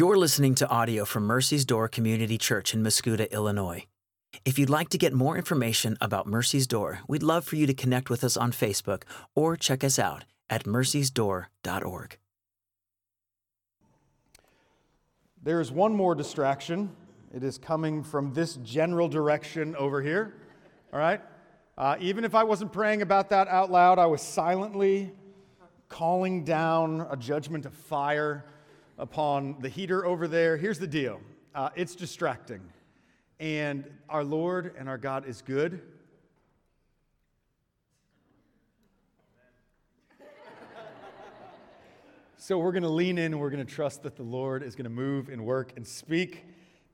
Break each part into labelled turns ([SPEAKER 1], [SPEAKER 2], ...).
[SPEAKER 1] You're listening to audio from Mercy's Door Community Church in Mascoutah, Illinois. If you'd like to get more information about Mercy's Door, we'd love for you to connect with us on Facebook or check us out at mercysdoor.org.
[SPEAKER 2] There is one more distraction. It is coming from this general direction over here. All right? Uh, even if I wasn't praying about that out loud, I was silently calling down a judgment of fire upon the heater over there. Here's the deal uh, it's distracting. And our Lord and our God is good. So we're going to lean in and we're going to trust that the Lord is going to move and work and speak.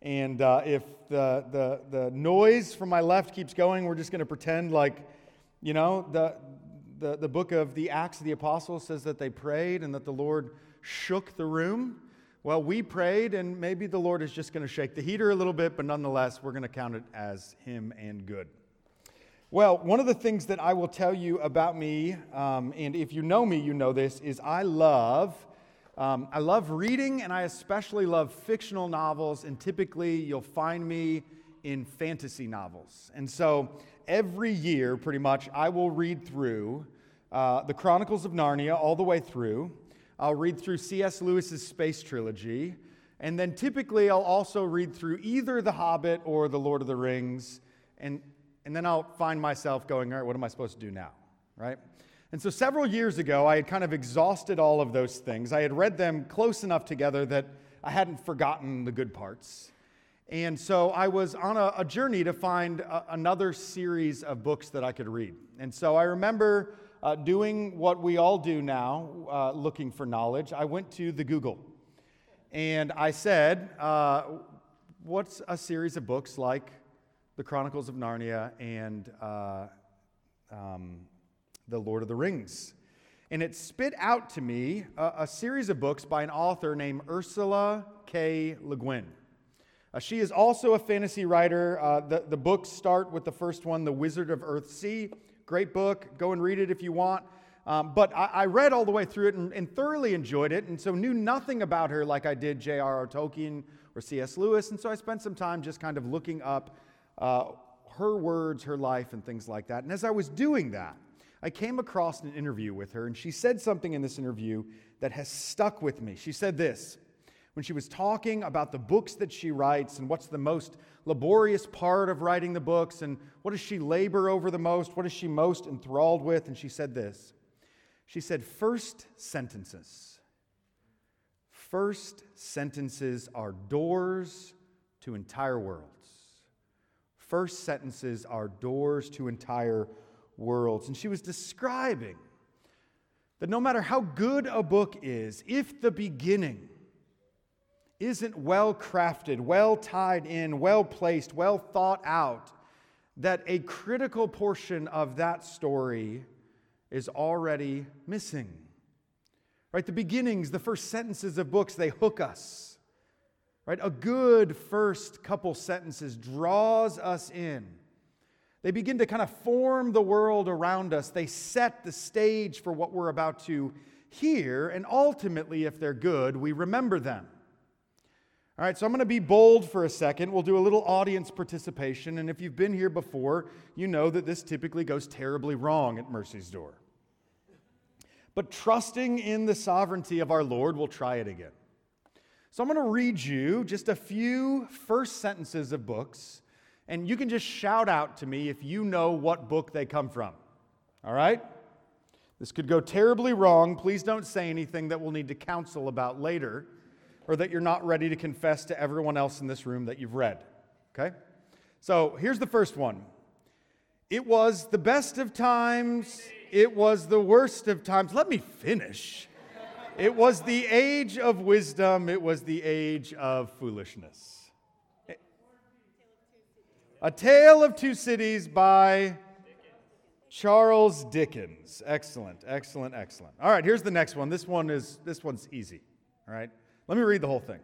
[SPEAKER 2] And uh, if the, the, the noise from my left keeps going, we're just going to pretend like, you know, the, the, the book of the Acts of the Apostles says that they prayed and that the Lord shook the room. Well, we prayed, and maybe the Lord is just going to shake the heater a little bit, but nonetheless, we're going to count it as Him and good. Well, one of the things that I will tell you about me, um, and if you know me, you know this, is I love. Um, I love reading, and I especially love fictional novels, and typically you'll find me in fantasy novels. And so every year, pretty much, I will read through uh, the Chronicles of Narnia all the way through. I'll read through C.S. Lewis's Space Trilogy. And then typically I'll also read through either The Hobbit or The Lord of the Rings. And, and then I'll find myself going, all right, what am I supposed to do now? Right? And so several years ago, I had kind of exhausted all of those things. I had read them close enough together that I hadn't forgotten the good parts. And so I was on a, a journey to find a, another series of books that I could read. And so I remember uh, doing what we all do now, uh, looking for knowledge, I went to the Google and I said, uh, What's a series of books like The Chronicles of Narnia and uh, um, The Lord of the Rings? And it spit out to me a, a series of books by an author named Ursula K. Le Guin. Uh, she is also a fantasy writer. Uh, the, the books start with the first one, The Wizard of Earthsea, Great book. Go and read it if you want. Um, but I, I, read all the way through it and, and, thoroughly enjoyed it, and so knew nothing about her like I did J.R.R. Tolkien or C.S. Lewis. And so I spent some time just kind of looking up uh, her words, her life, and things like that. And as I was doing that, I came across an interview with her, and she said something in this interview that has stuck with me. She said this when she was talking about the books that she writes and what's the most laborious part of writing the books and what does she labor over the most, what is she most enthralled with, and she said this. She said, First sentences. First sentences are doors to entire worlds. First sentences are doors to entire worlds. And she was describing that no matter how good a book is, if the beginning isn't well crafted, well tied in, well placed, well thought out, that a critical portion of that story is already missing. Right? The beginnings, the first sentences of books, they hook us. Right? A good first couple sentences draws us in. They begin to kind of form the world around us. They set the stage for what we're about to hear, and ultimately, if they're good, we remember them. All right, so I'm going to be bold for a second. We'll do a little audience participation. And if you've been here before, you know that this typically goes terribly wrong at Mercy's Door. But trusting in the sovereignty of our Lord, we'll try it again. So I'm going to read you just a few first sentences of books, and you can just shout out to me if you know what book they come from. All right? This could go terribly wrong. Please don't say anything that we'll need to counsel about later or that you're not ready to confess to everyone else in this room that you've read. Okay? So here's the first one It was the best of times, it was the worst of times. Let me finish. It was the age of wisdom, it was the age of foolishness. A Tale of Two Cities by Charles Dickens. Excellent, excellent, excellent. All right, here's the next one. This one is this one's easy. All right. Let me read the whole thing.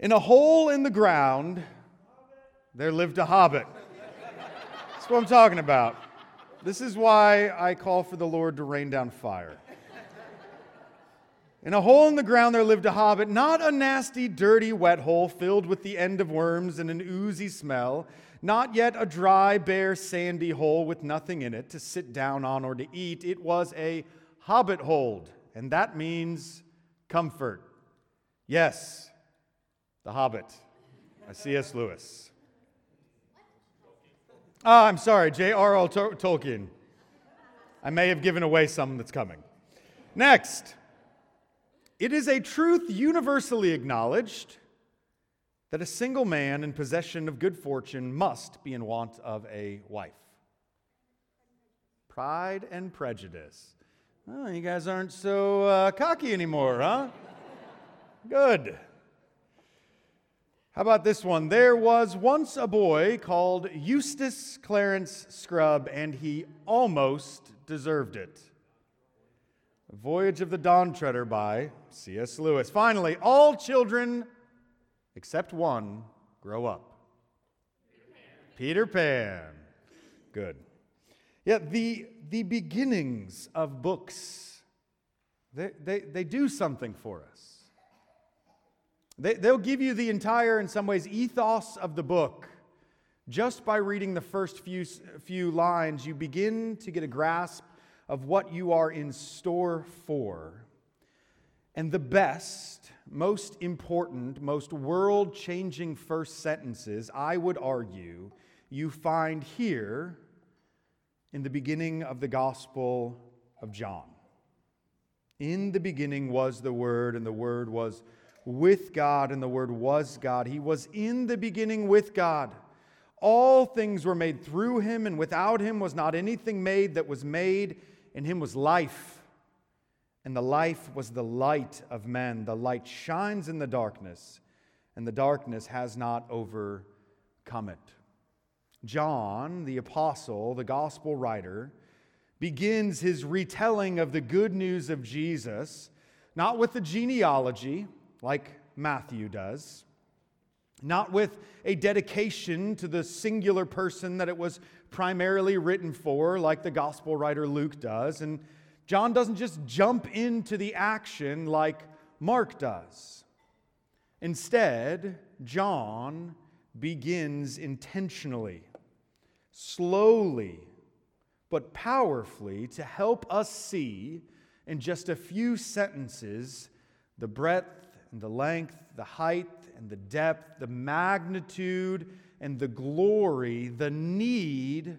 [SPEAKER 2] In a hole in the ground, there lived a hobbit. That's what I'm talking about. This is why I call for the Lord to rain down fire. In a hole in the ground there lived a hobbit, not a nasty, dirty, wet hole filled with the end of worms and an oozy smell, not yet a dry, bare, sandy hole with nothing in it to sit down on or to eat. It was a hobbit hold, and that means comfort. Yes, The Hobbit by C.S. Lewis. Oh, I'm sorry, J.R.R. Tolkien. I may have given away some that's coming. Next. It is a truth universally acknowledged that a single man in possession of good fortune must be in want of a wife. Pride and Prejudice. Oh, you guys aren't so uh, cocky anymore, huh? Good. How about this one? There was once a boy called Eustace Clarence Scrubb, and he almost deserved it. Voyage of the Dawn Treader by C.S. Lewis. Finally, all children except one grow up. Peter Pan. Peter Pan. Good. Yeah, the, the beginnings of books, they, they, they do something for us. They, they'll give you the entire, in some ways, ethos of the book. Just by reading the first few, few lines, you begin to get a grasp of what you are in store for. And the best, most important, most world changing first sentences, I would argue, you find here in the beginning of the Gospel of John. In the beginning was the Word, and the Word was with God, and the Word was God. He was in the beginning with God. All things were made through him, and without him was not anything made that was made. In him was life, and the life was the light of men. The light shines in the darkness, and the darkness has not overcome it. John, the apostle, the gospel writer, begins his retelling of the good news of Jesus, not with the genealogy like Matthew does, not with a dedication to the singular person that it was primarily written for, like the gospel writer Luke does. And John doesn't just jump into the action like Mark does. Instead, John begins intentionally, slowly, but powerfully to help us see in just a few sentences the breadth and the length, the height and the depth, the magnitude and the glory, the need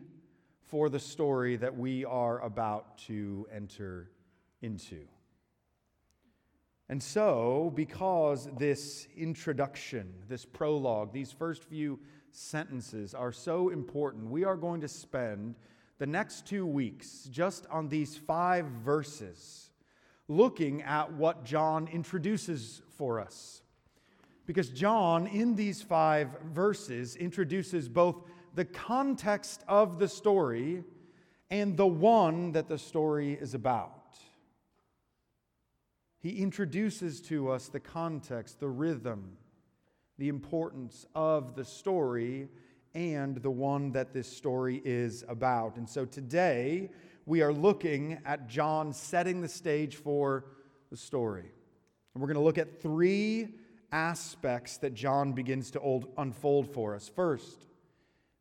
[SPEAKER 2] for the story that we are about to enter into. And so, because this introduction, this prologue, these first few sentences are so important, we are going to spend the next two weeks just on these five verses looking at what John introduces for us. Because John, in these five verses, introduces both the context of the story and the one that the story is about. He introduces to us the context, the rhythm, the importance of the story and the one that this story is about. And so today we are looking at John setting the stage for the story. And we're going to look at three aspects that John begins to old, unfold for us. First,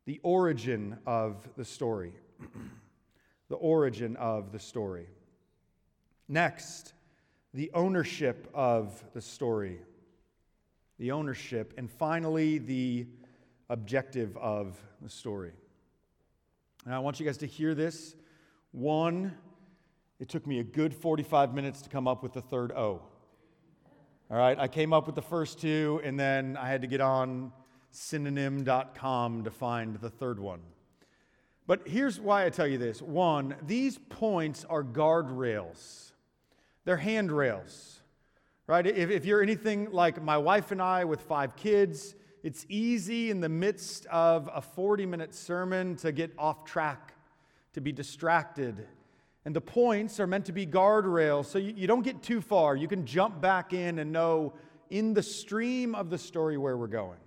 [SPEAKER 2] the origin of the story. the origin of the story. Next, the ownership of the story. The ownership. And finally, the objective of the story. And I want you guys to hear this. One, it took me a good 45 minutes to come up with the third O. All right, I came up with the first two, and then I had to get on synonym.com to find the third one. But here's why I tell you this one, these points are guardrails, they're handrails, right? If, if you're anything like my wife and I with five kids, it's easy in the midst of a 40 minute sermon to get off track, to be distracted and the points are meant to be guardrails so you, you don't get too far. You can jump back in and know in the stream of the story where we're going.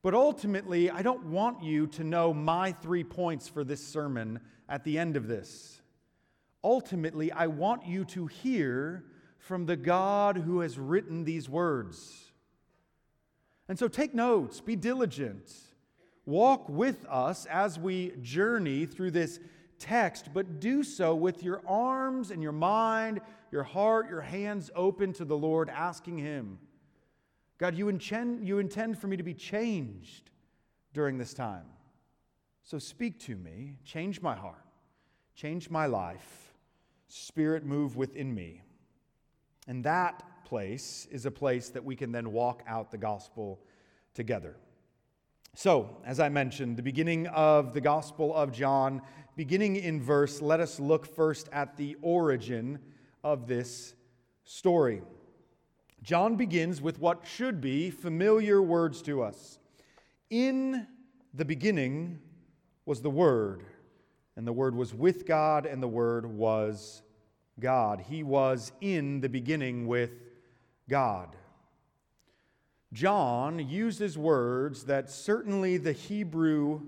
[SPEAKER 2] But ultimately, I don't want you to know my three points for this sermon at the end of this. Ultimately, I want you to hear from the God who has written these words. And so take notes, be diligent, walk with us as we journey through this text, but do so with your arms and your mind, your heart, your hands open to the Lord, asking Him, God, you intend, you intend for me to be changed during this time. So speak to me, change my heart, change my life. Spirit, move within me. And that place is a place that we can then walk out the gospel together. So, as I mentioned, the beginning of the Gospel of John, beginning in verse, let us look first at the origin of this story. John begins with what should be familiar words to us. In the beginning was the Word, and the Word was with God, and the Word was God. He was in the beginning with God. John uses words that certainly the Hebrew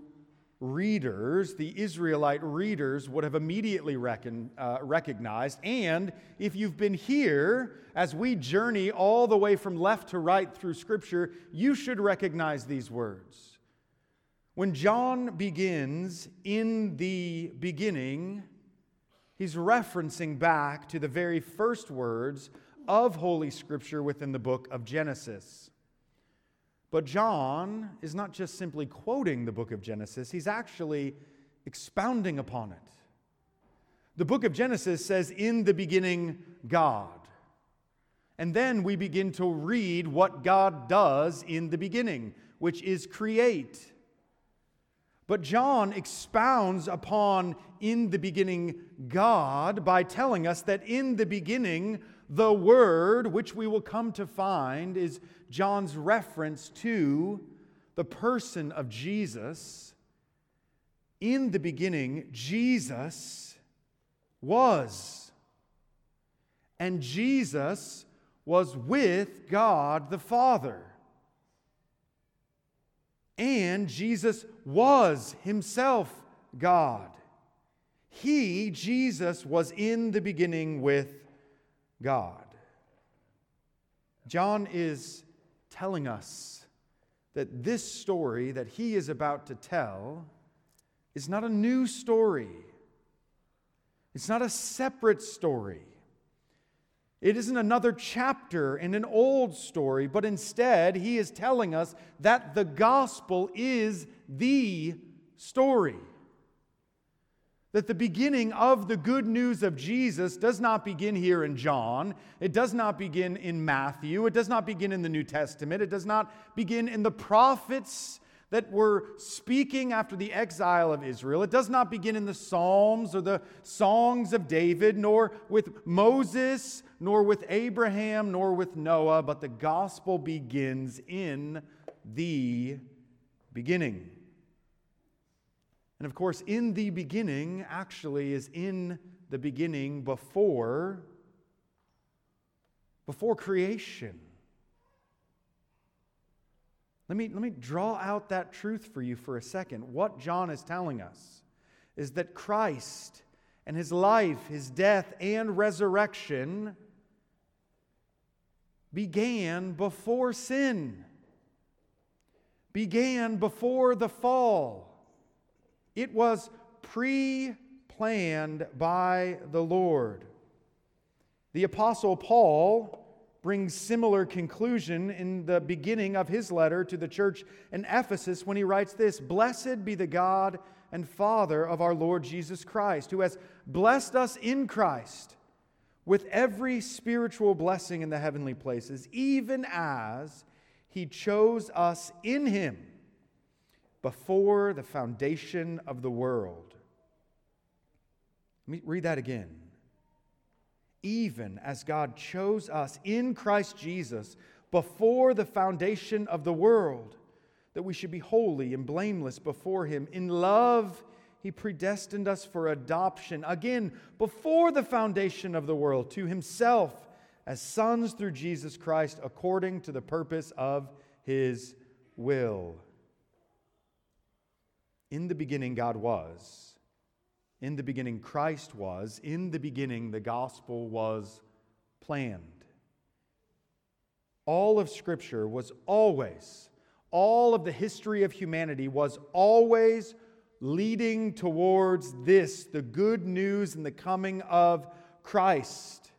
[SPEAKER 2] readers, the Israelite readers, would have immediately reckon, uh, recognized. And if you've been here as we journey all the way from left to right through Scripture, you should recognize these words. When John begins, in the beginning, he's referencing back to the very first words of Holy Scripture within the book of Genesis. But John is not just simply quoting the book of Genesis, he's actually expounding upon it. The book of Genesis says, In the beginning, God. And then we begin to read what God does in the beginning, which is create. But John expounds upon in the beginning God by telling us that in the beginning, the Word, which we will come to find, is John's reference to the person of Jesus. In the beginning, Jesus was. And Jesus was with God the Father. And Jesus was himself God. He, Jesus, was in the beginning with God. John is telling us that this story that he is about to tell is not a new story. It's not a separate story. It isn't another chapter in an old story, but instead, he is telling us that the gospel is the story. That the beginning of the good news of Jesus does not begin here in John. It does not begin in Matthew. It does not begin in the New Testament. It does not begin in the prophets that were speaking after the exile of Israel. It does not begin in the Psalms or the songs of David, nor with Moses, nor with Abraham, nor with Noah, but the gospel begins in the beginning. And of course, in the beginning actually is in the beginning before before creation. Let me, let me draw out that truth for you for a second. What John is telling us is that Christ and his life, his death, and resurrection began before sin, began before the fall. It was pre planned by the Lord. The Apostle Paul brings similar conclusion in the beginning of his letter to the church in Ephesus when he writes this Blessed be the God and Father of our Lord Jesus Christ, who has blessed us in Christ with every spiritual blessing in the heavenly places, even as he chose us in him before the foundation of the world. Let me read that again. Even as God chose us in Christ Jesus before the foundation of the world, that we should be holy and blameless before Him. In love, He predestined us for adoption, again, before the foundation of the world, to Himself as sons through Jesus Christ, according to the purpose of His will. In the beginning, God was. In the beginning, Christ was. In the beginning, the gospel was planned. All of Scripture was always, all of the history of humanity was always leading towards this the good news and the coming of Christ.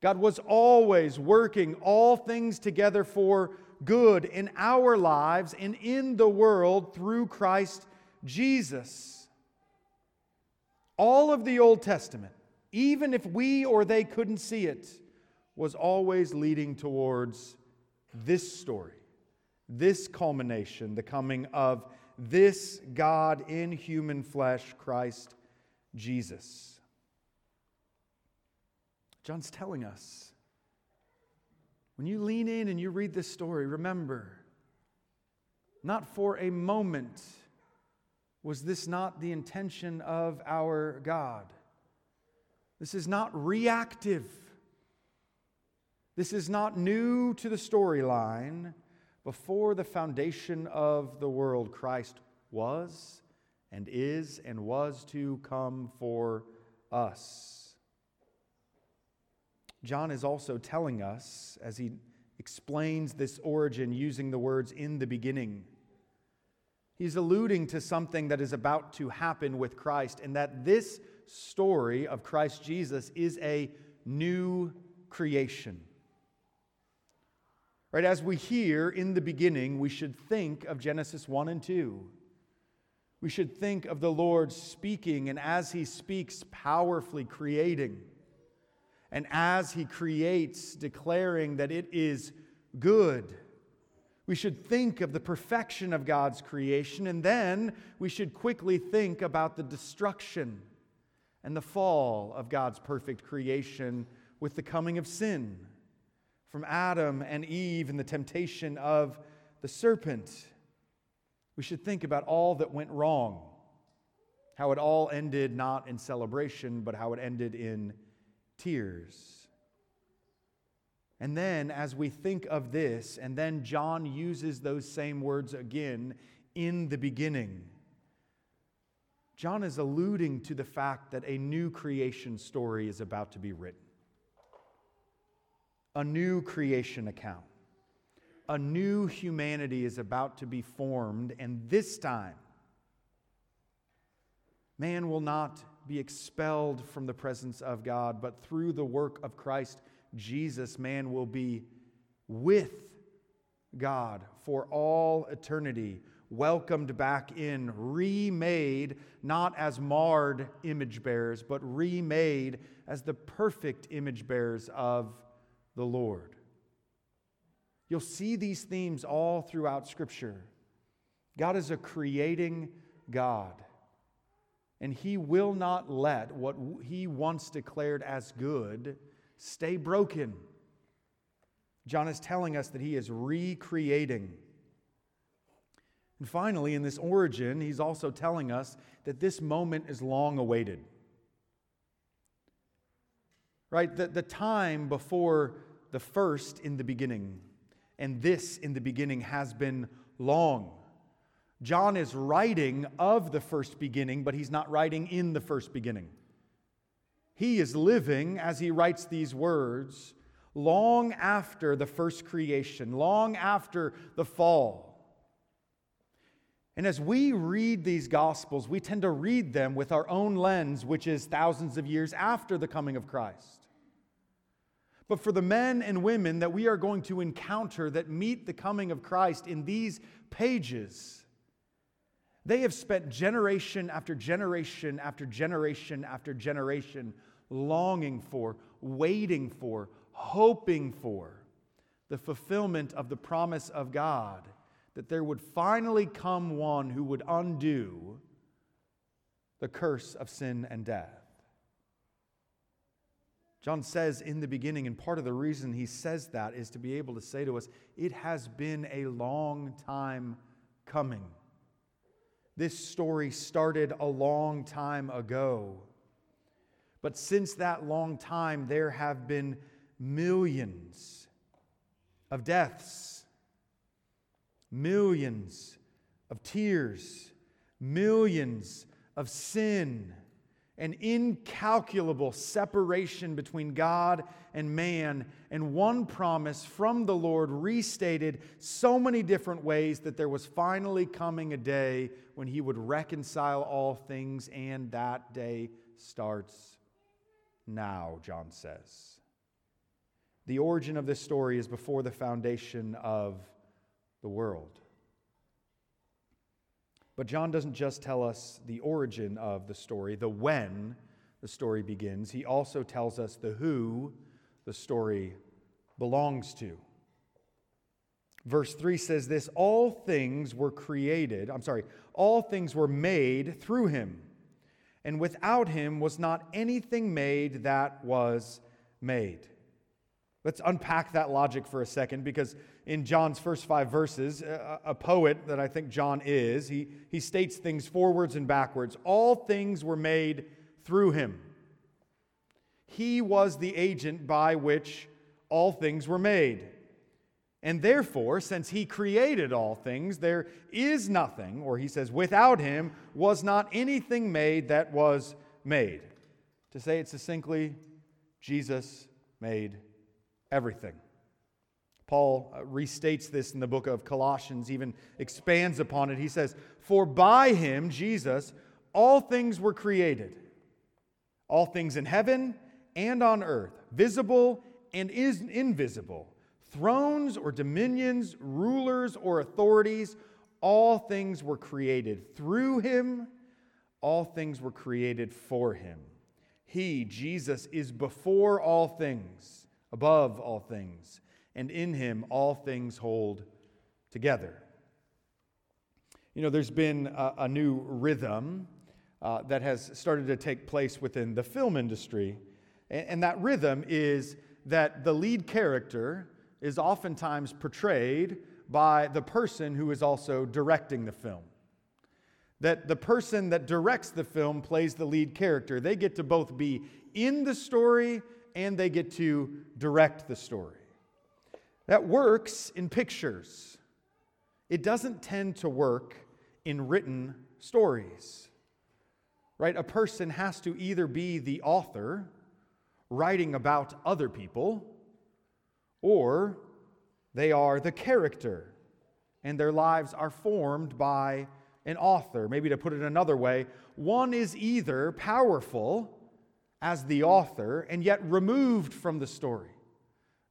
[SPEAKER 2] God was always working all things together for good in our lives and in the world through Christ Jesus. All of the Old Testament, even if we or they couldn't see it, was always leading towards this story, this culmination, the coming of this God in human flesh, Christ Jesus. John's telling us when you lean in and you read this story, remember, not for a moment was this not the intention of our God. This is not reactive. This is not new to the storyline. Before the foundation of the world, Christ was and is and was to come for us. John is also telling us, as he explains this origin using the words in the beginning, he's alluding to something that is about to happen with Christ, and that this story of Christ Jesus is a new creation. Right, as we hear in the beginning, we should think of Genesis 1 and 2. We should think of the Lord speaking, and as He speaks, powerfully creating. And as He creates, declaring that it is good. We should think of the perfection of God's creation, and then we should quickly think about the destruction and the fall of God's perfect creation with the coming of sin from Adam and Eve and the temptation of the serpent. We should think about all that went wrong, how it all ended not in celebration, but how it ended in tears. And then, as we think of this, and then John uses those same words again in the beginning. John is alluding to the fact that a new creation story is about to be written a new creation account. A new humanity is about to be formed, and this time, man will not be expelled from the presence of God, but through the work of Christ Jesus, man will be with God for all eternity, welcomed back in, remade, not as marred image bearers, but remade as the perfect image bearers of the Lord. You'll see these themes all throughout Scripture. God is a creating God, and He will not let what He once declared as good stay broken. John is telling us that He is recreating. And finally, in this origin, He's also telling us that this moment is long awaited right? The, the time before the first in the beginning, and this in the beginning has been long. John is writing of the first beginning, but he's not writing in the first beginning. He is living, as he writes these words, long after the first creation, long after the fall. And as we read these Gospels, we tend to read them with our own lens, which is thousands of years after the coming of Christ. But for the men and women that we are going to encounter that meet the coming of Christ in these pages, they have spent generation after generation after generation after generation longing for, waiting for, hoping for the fulfillment of the promise of God that there would finally come one who would undo the curse of sin and death. John says in the beginning, and part of the reason he says that is to be able to say to us, it has been a long time coming. This story started a long time ago. But since that long time, there have been millions of deaths, millions of tears, millions of sin an incalculable separation between God and man, and one promise from the Lord restated so many different ways that there was finally coming a day when he would reconcile all things, and that day starts now, John says. The origin of this story is before the foundation of the world. But John doesn't just tell us the origin of the story, the when the story begins. He also tells us the who the story belongs to. Verse 3 says this All things were created, I'm sorry, all things were made through him, and without him was not anything made that was made. Let's unpack that logic for a second because in John's first five verses, a, poet that I think John is, he, he states things forwards and backwards. All things were made through him. He was the agent by which all things were made. And therefore, since he created all things, there is nothing, or he says, without him was not anything made that was made. To say it succinctly, Jesus made everything. Paul uh, restates this in the book of Colossians, even expands upon it. He says, For by him, Jesus, all things were created, all things in heaven and on earth, visible and is invisible, thrones or dominions, rulers or authorities, all things were created through him, all things were created for him. He, Jesus, is before all things above all things, and in him all things hold together. You know, there's been a, a new rhythm uh, that has started to take place within the film industry, and, and that rhythm is that the lead character is oftentimes portrayed by the person who is also directing the film. That the person that directs the film plays the lead character. They get to both be in the story and they get to direct the story. That works in pictures, it doesn't tend to work in written stories. Right? A person has to either be the author writing about other people, or they are the character, and their lives are formed by an author. Maybe to put it another way, one is either powerful as the author and yet removed from the story,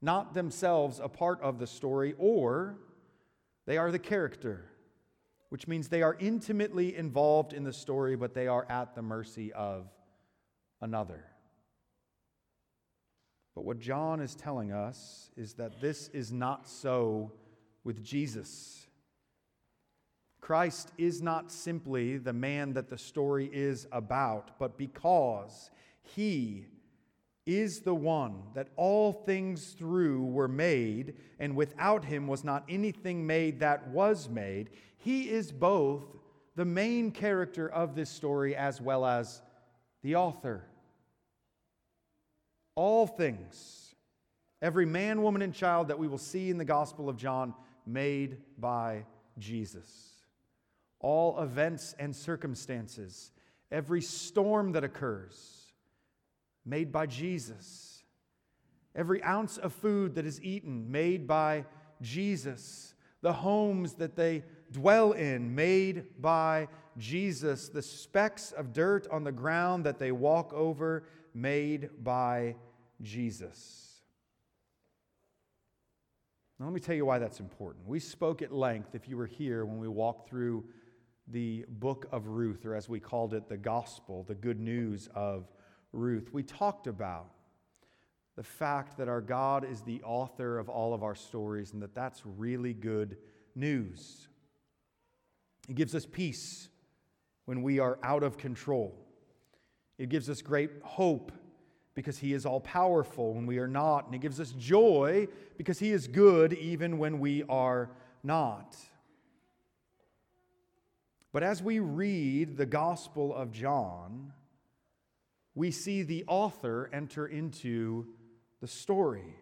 [SPEAKER 2] not themselves a part of the story, or they are the character, which means they are intimately involved in the story, but they are at the mercy of another. But what John is telling us is that this is not so with Jesus. Christ is not simply the man that the story is about, but because he is the one that all things through were made, and without him was not anything made that was made. He is both the main character of this story as well as the author. All things, every man, woman, and child that we will see in the Gospel of John, made by Jesus. All events and circumstances, every storm that occurs, made by Jesus. Every ounce of food that is eaten, made by Jesus. The homes that they dwell in, made by Jesus. The specks of dirt on the ground that they walk over, made by Jesus. Now, let me tell you why that's important. We spoke at length, if you were here, when we walked through the book of Ruth, or as we called it, the gospel, the good news of Ruth, we talked about the fact that our God is the author of all of our stories and that that's really good news. It gives us peace when we are out of control. It gives us great hope because He is all powerful when we are not. And it gives us joy because He is good even when we are not. But as we read the Gospel of John, we see the author enter into the story.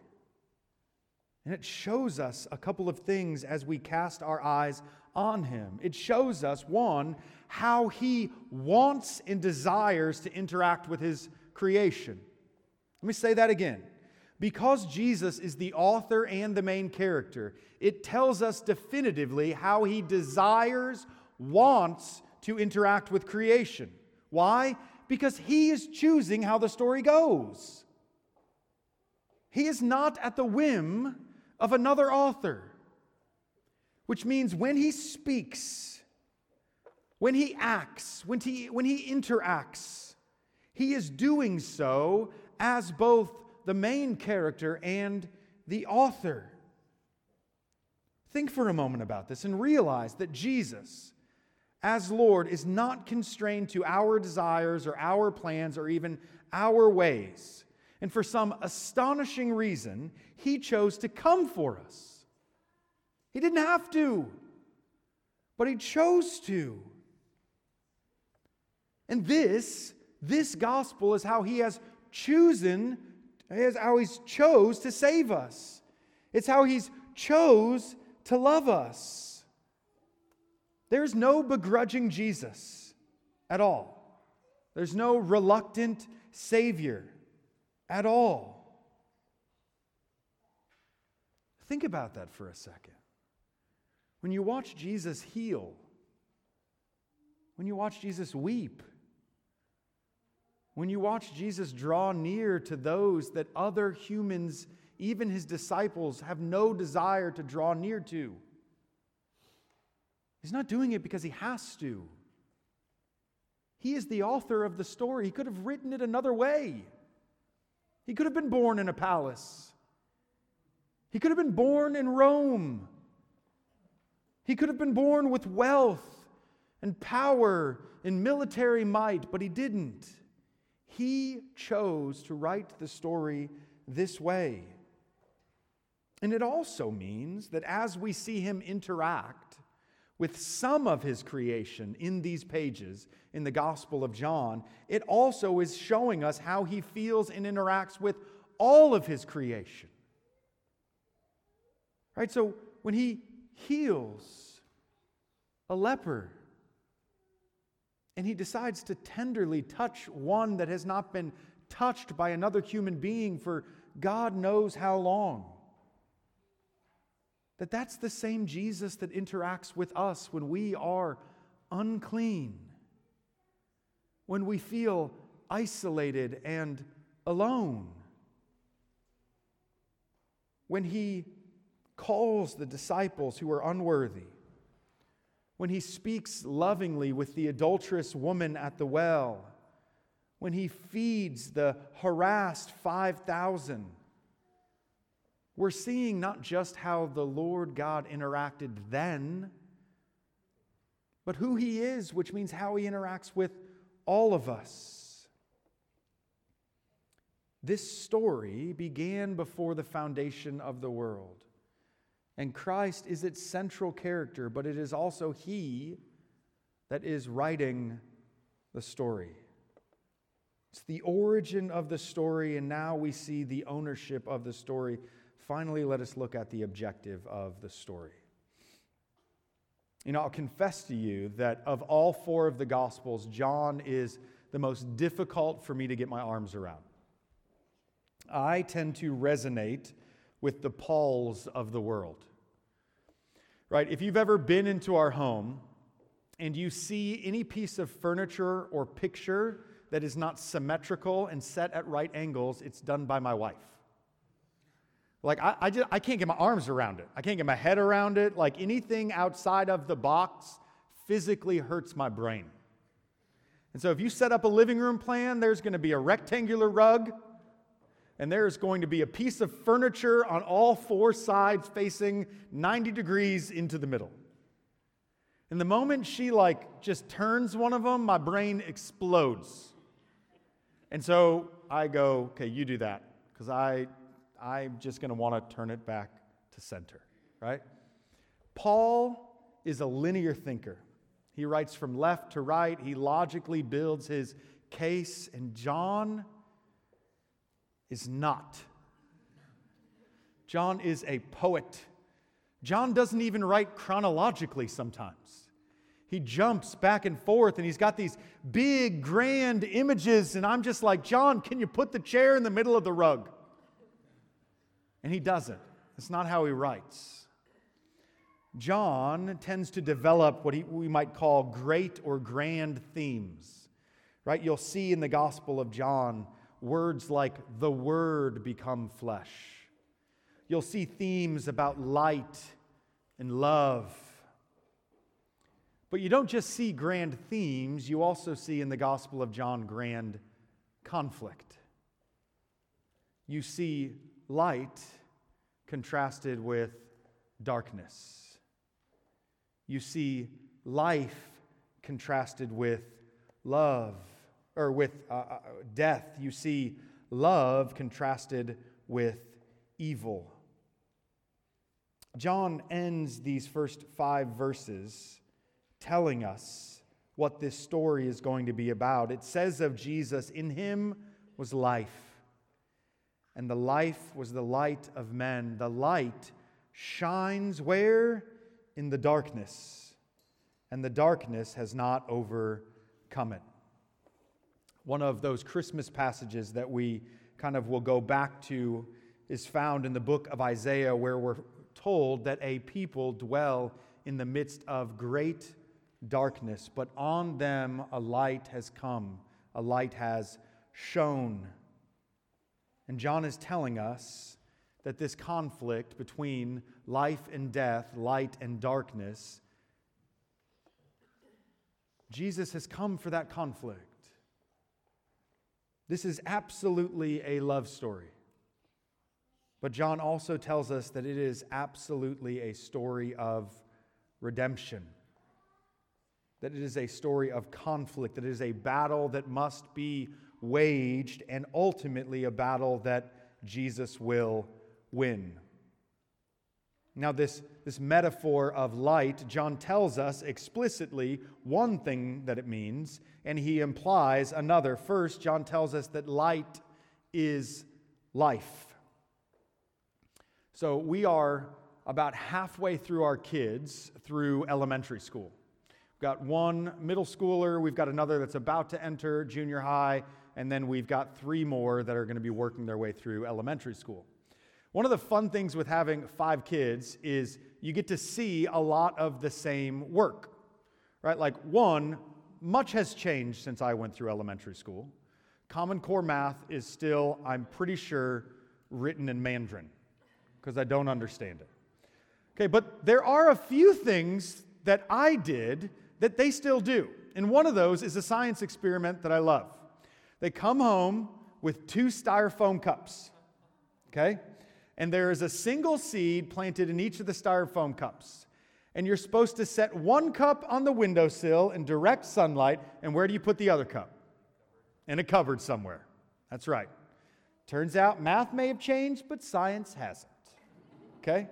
[SPEAKER 2] And it shows us a couple of things as we cast our eyes on him. It shows us, one, how he wants and desires to interact with his creation. Let me say that again. Because Jesus is the author and the main character, it tells us definitively how he desires, wants to interact with creation. Why? Because he is choosing how the story goes. He is not at the whim of another author, which means when he speaks, when he acts, when he, when he interacts, he is doing so as both the main character and the author. Think for a moment about this and realize that Jesus, as Lord, is not constrained to our desires or our plans or even our ways. And for some astonishing reason, he chose to come for us. He didn't have to, but he chose to. And this, this gospel is how he has chosen, is how he's chose to save us. It's how he's chose to love us. There's no begrudging Jesus at all. There's no reluctant Savior at all. Think about that for a second. When you watch Jesus heal, when you watch Jesus weep, when you watch Jesus draw near to those that other humans, even his disciples, have no desire to draw near to, he's not doing it because he has to. He is the author of the story. He could have written it another way. He could have been born in a palace. He could have been born in Rome. He could have been born with wealth and power and military might, but he didn't. He chose to write the story this way. And it also means that as we see him interact with some of his creation in these pages in the Gospel of John, it also is showing us how he feels and interacts with all of his creation. Right? So when he heals a leper. And he decides to tenderly touch one that has not been touched by another human being for God knows how long. That that's the same Jesus that interacts with us when we are unclean, when we feel isolated and alone, when he calls the disciples who are unworthy, when he speaks lovingly with the adulterous woman at the well, when he feeds the harassed 5,000 we're seeing not just how the Lord God interacted then, but who He is, which means how He interacts with all of us. This story began before the foundation of the world. And Christ is its central character, but it is also He that is writing the story. It's the origin of the story, and now we see the ownership of the story finally, let us look at the objective of the story. You know, I'll confess to you that of all four of the Gospels, John is the most difficult for me to get my arms around. I tend to resonate with the Pauls of the world. Right? If you've ever been into our home and you see any piece of furniture or picture that is not symmetrical and set at right angles, it's done by my wife. Like, I, I, just, I can't get my arms around it. I can't get my head around it. Like, anything outside of the box physically hurts my brain. And so, if you set up a living room plan, there's going to be a rectangular rug, and there's going to be a piece of furniture on all four sides facing 90 degrees into the middle. And the moment she, like, just turns one of them, my brain explodes. And so I go, okay, you do that, because I I'm just going to want to turn it back to center, right? Paul is a linear thinker. He writes from left to right, he logically builds his case, and John is not. John is a poet John doesn't even write chronologically sometimes. He jumps back and forth and he's got these big, grand images. And I'm just like, John, can you put the chair in the middle of the rug? And he doesn't. That's not how he writes. John tends to develop what he, we might call great or grand themes, right? You'll see in the Gospel of John words like the Word become flesh. You'll see themes about light and love. But you don't just see grand themes, you also see in the Gospel of John grand conflict. You see light contrasted with darkness you see life contrasted with love, or with uh, uh, death. You see love contrasted with evil. John ends these first five verses telling us what this story is going to be about. It says of Jesus, In him was life, and the life was the light of men. The light shines where? in the darkness, and the darkness has not overcome it. One of those Christmas passages that we kind of will go back to is found in the book of Isaiah, where we're told that a people dwell in the midst of great darkness, but on them a light has come, a light has shone. And John is telling us that this conflict between life and death, light and darkness, Jesus has come for that conflict. This is absolutely a love story. But John also tells us that it is absolutely a story of redemption, that it is a story of conflict, that it is a battle that must be waged, and ultimately a battle that Jesus will win. Now, this, this metaphor of light, John tells us explicitly one thing that it means, and he implies another. First, John tells us that light is life. So, we are about halfway through our kids through elementary school. We've got one middle schooler, we've got another that's about to enter junior high, and then we've got three more that are going to be working their way through elementary school. One of the fun things with having five kids is you get to see a lot of the same work, right? Like, one, much has changed since I went through elementary school. Common Core math is still, I'm pretty sure, written in Mandarin because I don't understand it. Okay, but there are a few things that I did that they still do. And one of those is a science experiment that I love. They come home with two styrofoam cups, okay? And there is a single seed planted in each of the styrofoam cups. And you're supposed to set one cup on the windowsill in direct sunlight, and where do you put the other cup? In a cupboard somewhere. That's right. Turns out math may have changed, but science hasn't. Okay?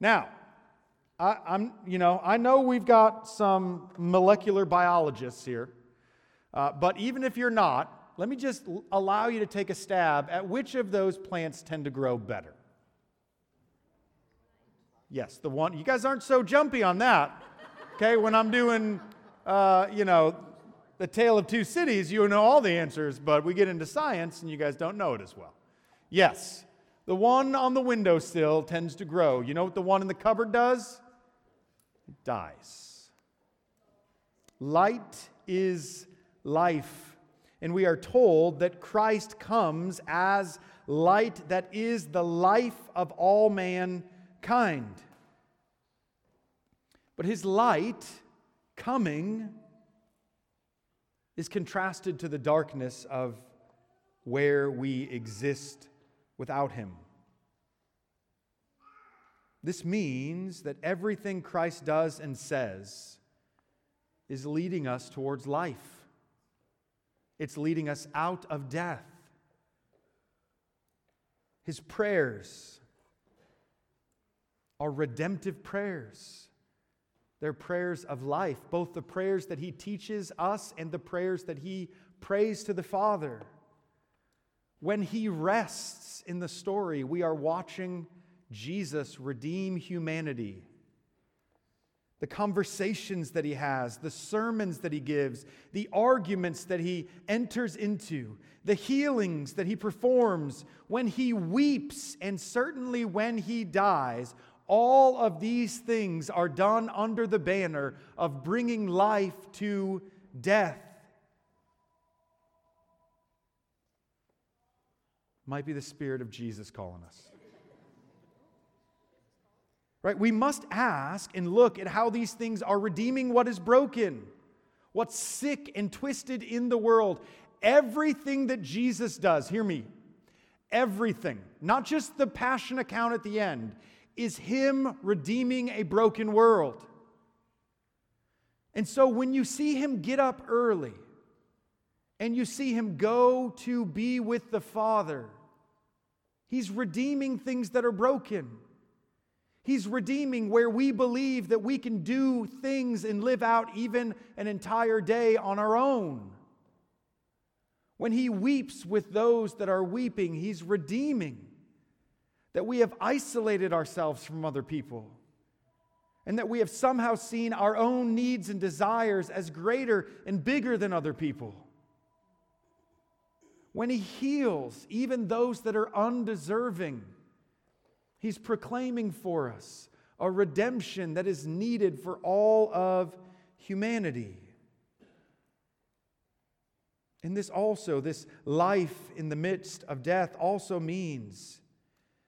[SPEAKER 2] Now, I, am you know, I know we've got some molecular biologists here, uh, but even if you're not, let me just allow you to take a stab at which of those plants tend to grow better. Yes, the one. You guys aren't so jumpy on that. Okay, when I'm doing, uh, you know, the tale of two cities, you know all the answers, but we get into science and you guys don't know it as well. Yes, the one on the windowsill tends to grow. You know what the one in the cupboard does? It dies. Light is life. And we are told that Christ comes as light that is the life of all mankind. But his light coming is contrasted to the darkness of where we exist without him. This means that everything Christ does and says is leading us towards life. It's leading us out of death. His prayers are redemptive prayers. They're prayers of life, both the prayers that He teaches us and the prayers that He prays to the Father. When He rests in the story, we are watching Jesus redeem humanity. The conversations that he has, the sermons that he gives, the arguments that he enters into, the healings that he performs, when he weeps, and certainly when he dies, all of these things are done under the banner of bringing life to death. Might be the Spirit of Jesus calling us. Right? We must ask and look at how these things are redeeming what is broken, what's sick and twisted in the world. Everything that Jesus does, hear me, everything, not just the passion account at the end, is Him redeeming a broken world. And so when you see Him get up early and you see Him go to be with the Father, He's redeeming things that are broken. He's redeeming where we believe that we can do things and live out even an entire day on our own. When He weeps with those that are weeping, He's redeeming that we have isolated ourselves from other people, and that we have somehow seen our own needs and desires as greater and bigger than other people. When He heals even those that are undeserving, He's proclaiming for us a redemption that is needed for all of humanity. And this also, this life in the midst of death, also means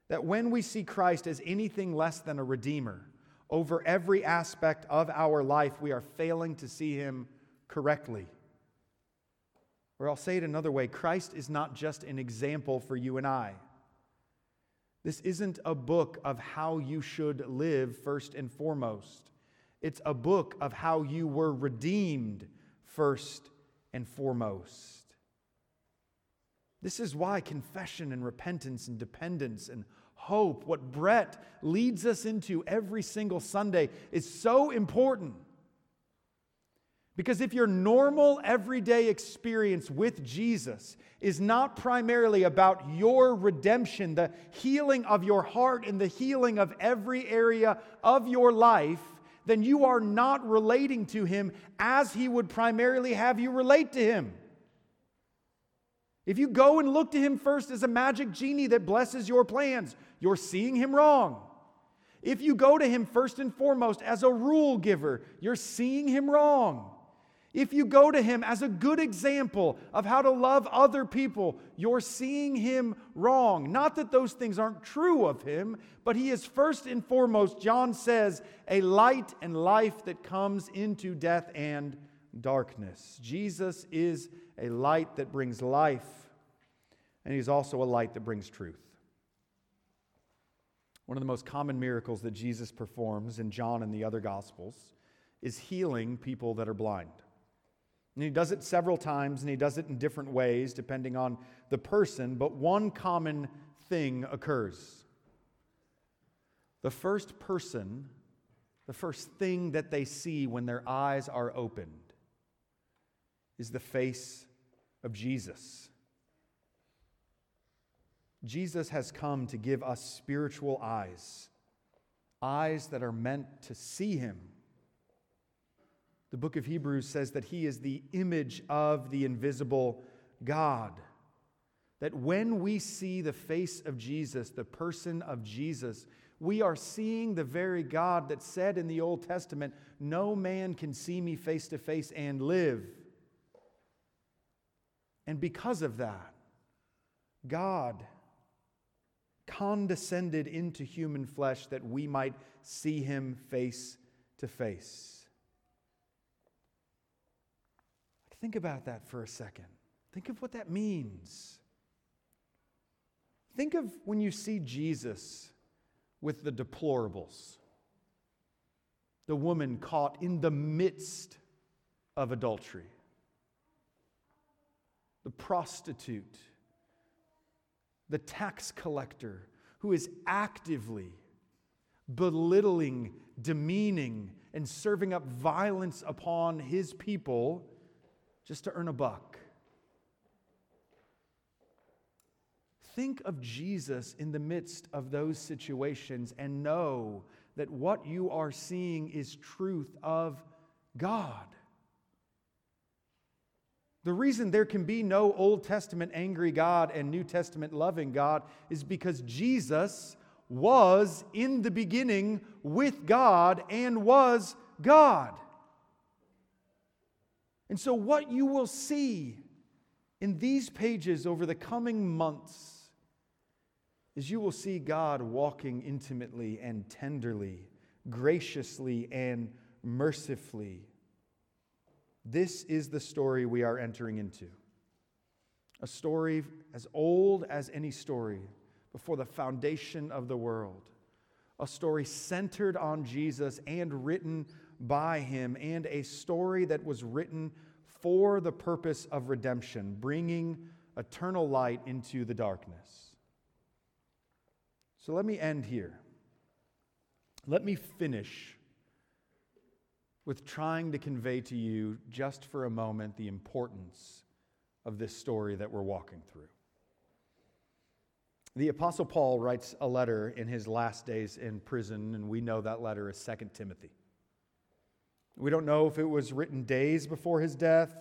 [SPEAKER 2] that when we see Christ as anything less than a redeemer over every aspect of our life, we are failing to see him correctly. Or I'll say it another way Christ is not just an example for you and I. This isn't a book of how you should live first and foremost. It's a book of how you were redeemed first and foremost. This is why confession and repentance and dependence and hope, what Brett leads us into every single Sunday, is so important. Because if your normal everyday experience with Jesus is not primarily about your redemption, the healing of your heart and the healing of every area of your life, then you are not relating to Him as He would primarily have you relate to Him. If you go and look to Him first as a magic genie that blesses your plans, you're seeing Him wrong. If you go to Him first and foremost as a rule giver, you're seeing Him wrong. If you go to Him as a good example of how to love other people, you're seeing Him wrong. Not that those things aren't true of Him, but He is first and foremost, John says, a light and life that comes into death and darkness. Jesus is a light that brings life, and He's also a light that brings truth. One of the most common miracles that Jesus performs in John and the other Gospels is healing people that are blind. And he does it several times and he does it in different ways depending on the person, but one common thing occurs. The first person, the first thing that they see when their eyes are opened is the face of Jesus. Jesus has come to give us spiritual eyes, eyes that are meant to see him. The book of Hebrews says that he is the image of the invisible God. That when we see the face of Jesus, the person of Jesus, we are seeing the very God that said in the Old Testament, No man can see me face to face and live. And because of that, God condescended into human flesh that we might see him face to face. Think about that for a second. Think of what that means. Think of when you see Jesus with the deplorables, the woman caught in the midst of adultery, the prostitute the tax collector who is actively belittling, demeaning, and serving up violence upon his people just to earn a buck. think of Jesus in the midst of those situations and know that what you are seeing is truth of God. The reason there can be no Old Testament angry God and New Testament loving God is because Jesus was in the beginning with God and was God. And so, what you will see in these pages over the coming months is you will see God walking intimately and tenderly, graciously and mercifully. This is the story we are entering into. A story as old as any story before the foundation of the world. A story centered on Jesus and written by him, and a story that was written for the purpose of redemption, bringing eternal light into the darkness. So let me end here. Let me finish with trying to convey to you, just for a moment, the importance of this story that we're walking through. The Apostle Paul writes a letter in his last days in prison, and we know that letter is 2 Timothy. We don't know if it was written days before his death,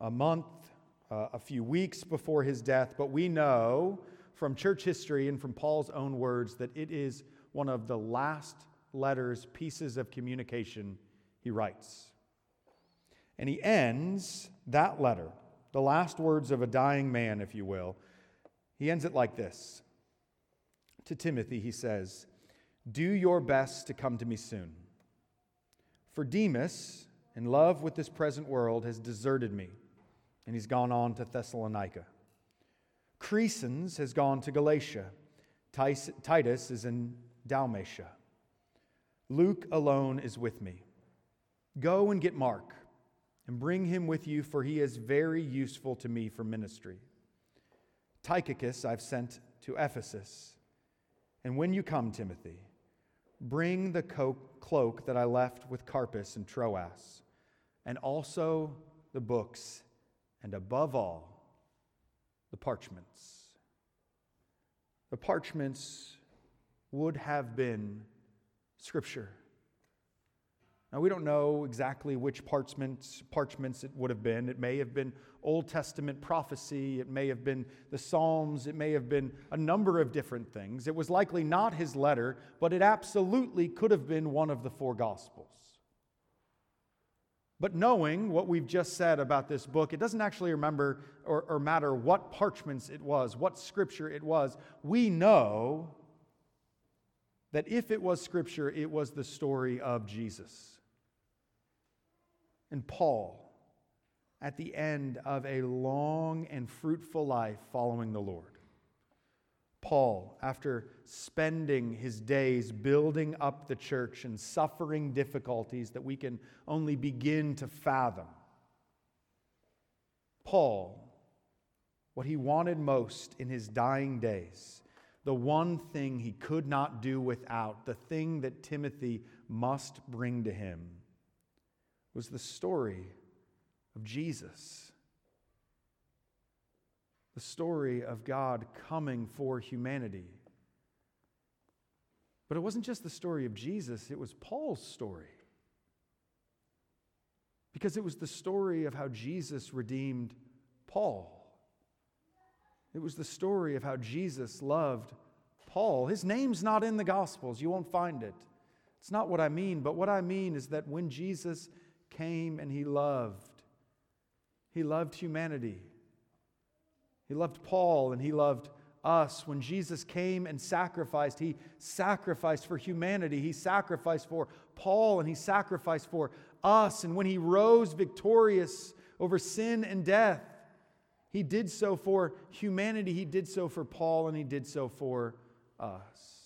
[SPEAKER 2] a month, uh, a few weeks before his death, but we know from church history and from Paul's own words that it is one of the last letters, pieces of communication he writes. And he ends that letter, the last words of a dying man, if you will, he ends it like this To Timothy, he says, Do your best to come to me soon. For Demas, in love with this present world, has deserted me, and he's gone on to Thessalonica. Crescens has gone to Galatia. Titus is in Dalmatia. Luke alone is with me. Go and get Mark and bring him with you, for he is very useful to me for ministry. Tychicus I've sent to Ephesus. And when you come, Timothy, Bring the cloak that I left with Carpus and Troas, and also the books, and above all, the parchments. The parchments would have been Scripture. Now, we don't know exactly which parchments, parchments it would have been. It may have been Old Testament prophecy, it may have been the Psalms, it may have been a number of different things. It was likely not his letter, but it absolutely could have been one of the four Gospels. But knowing what we've just said about this book, it doesn't actually remember or, or matter what parchments it was, what scripture it was. We know that if it was scripture, it was the story of Jesus and Paul at the end of a long and fruitful life following the Lord. Paul, after spending his days building up the church and suffering difficulties that we can only begin to fathom, Paul, what he wanted most in his dying days, the one thing he could not do without, the thing that Timothy must bring to him, was the story of Jesus. The story of God coming for humanity. But it wasn't just the story of Jesus, it was Paul's story. Because it was the story of how Jesus redeemed Paul. It was the story of how Jesus loved Paul. His name's not in the Gospels, you won't find it. It's not what I mean, but what I mean is that when Jesus came and he loved. He loved humanity. He loved Paul and he loved us. When Jesus came and sacrificed, he sacrificed for humanity. He sacrificed for Paul and he sacrificed for us. And when he rose victorious over sin and death, he did so for humanity. He did so for Paul and he did so for us.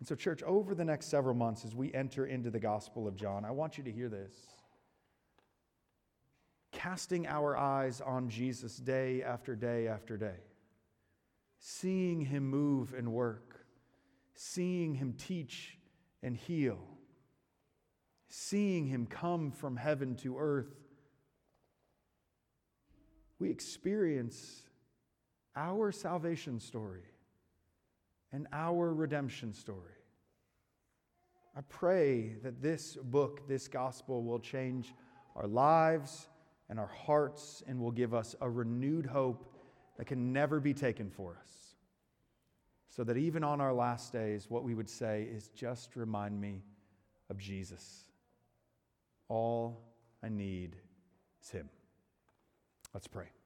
[SPEAKER 2] And so, church, over the next several months, as we enter into the Gospel of John, I want you to hear this. Casting our eyes on Jesus day after day after day, seeing him move and work, seeing him teach and heal, seeing him come from heaven to earth, we experience our salvation story and our redemption story. I pray that this book, this gospel, will change our lives and our hearts and will give us a renewed hope that can never be taken for us. So that even on our last days, what we would say is just remind me of Jesus. All I need is Him. Let's pray.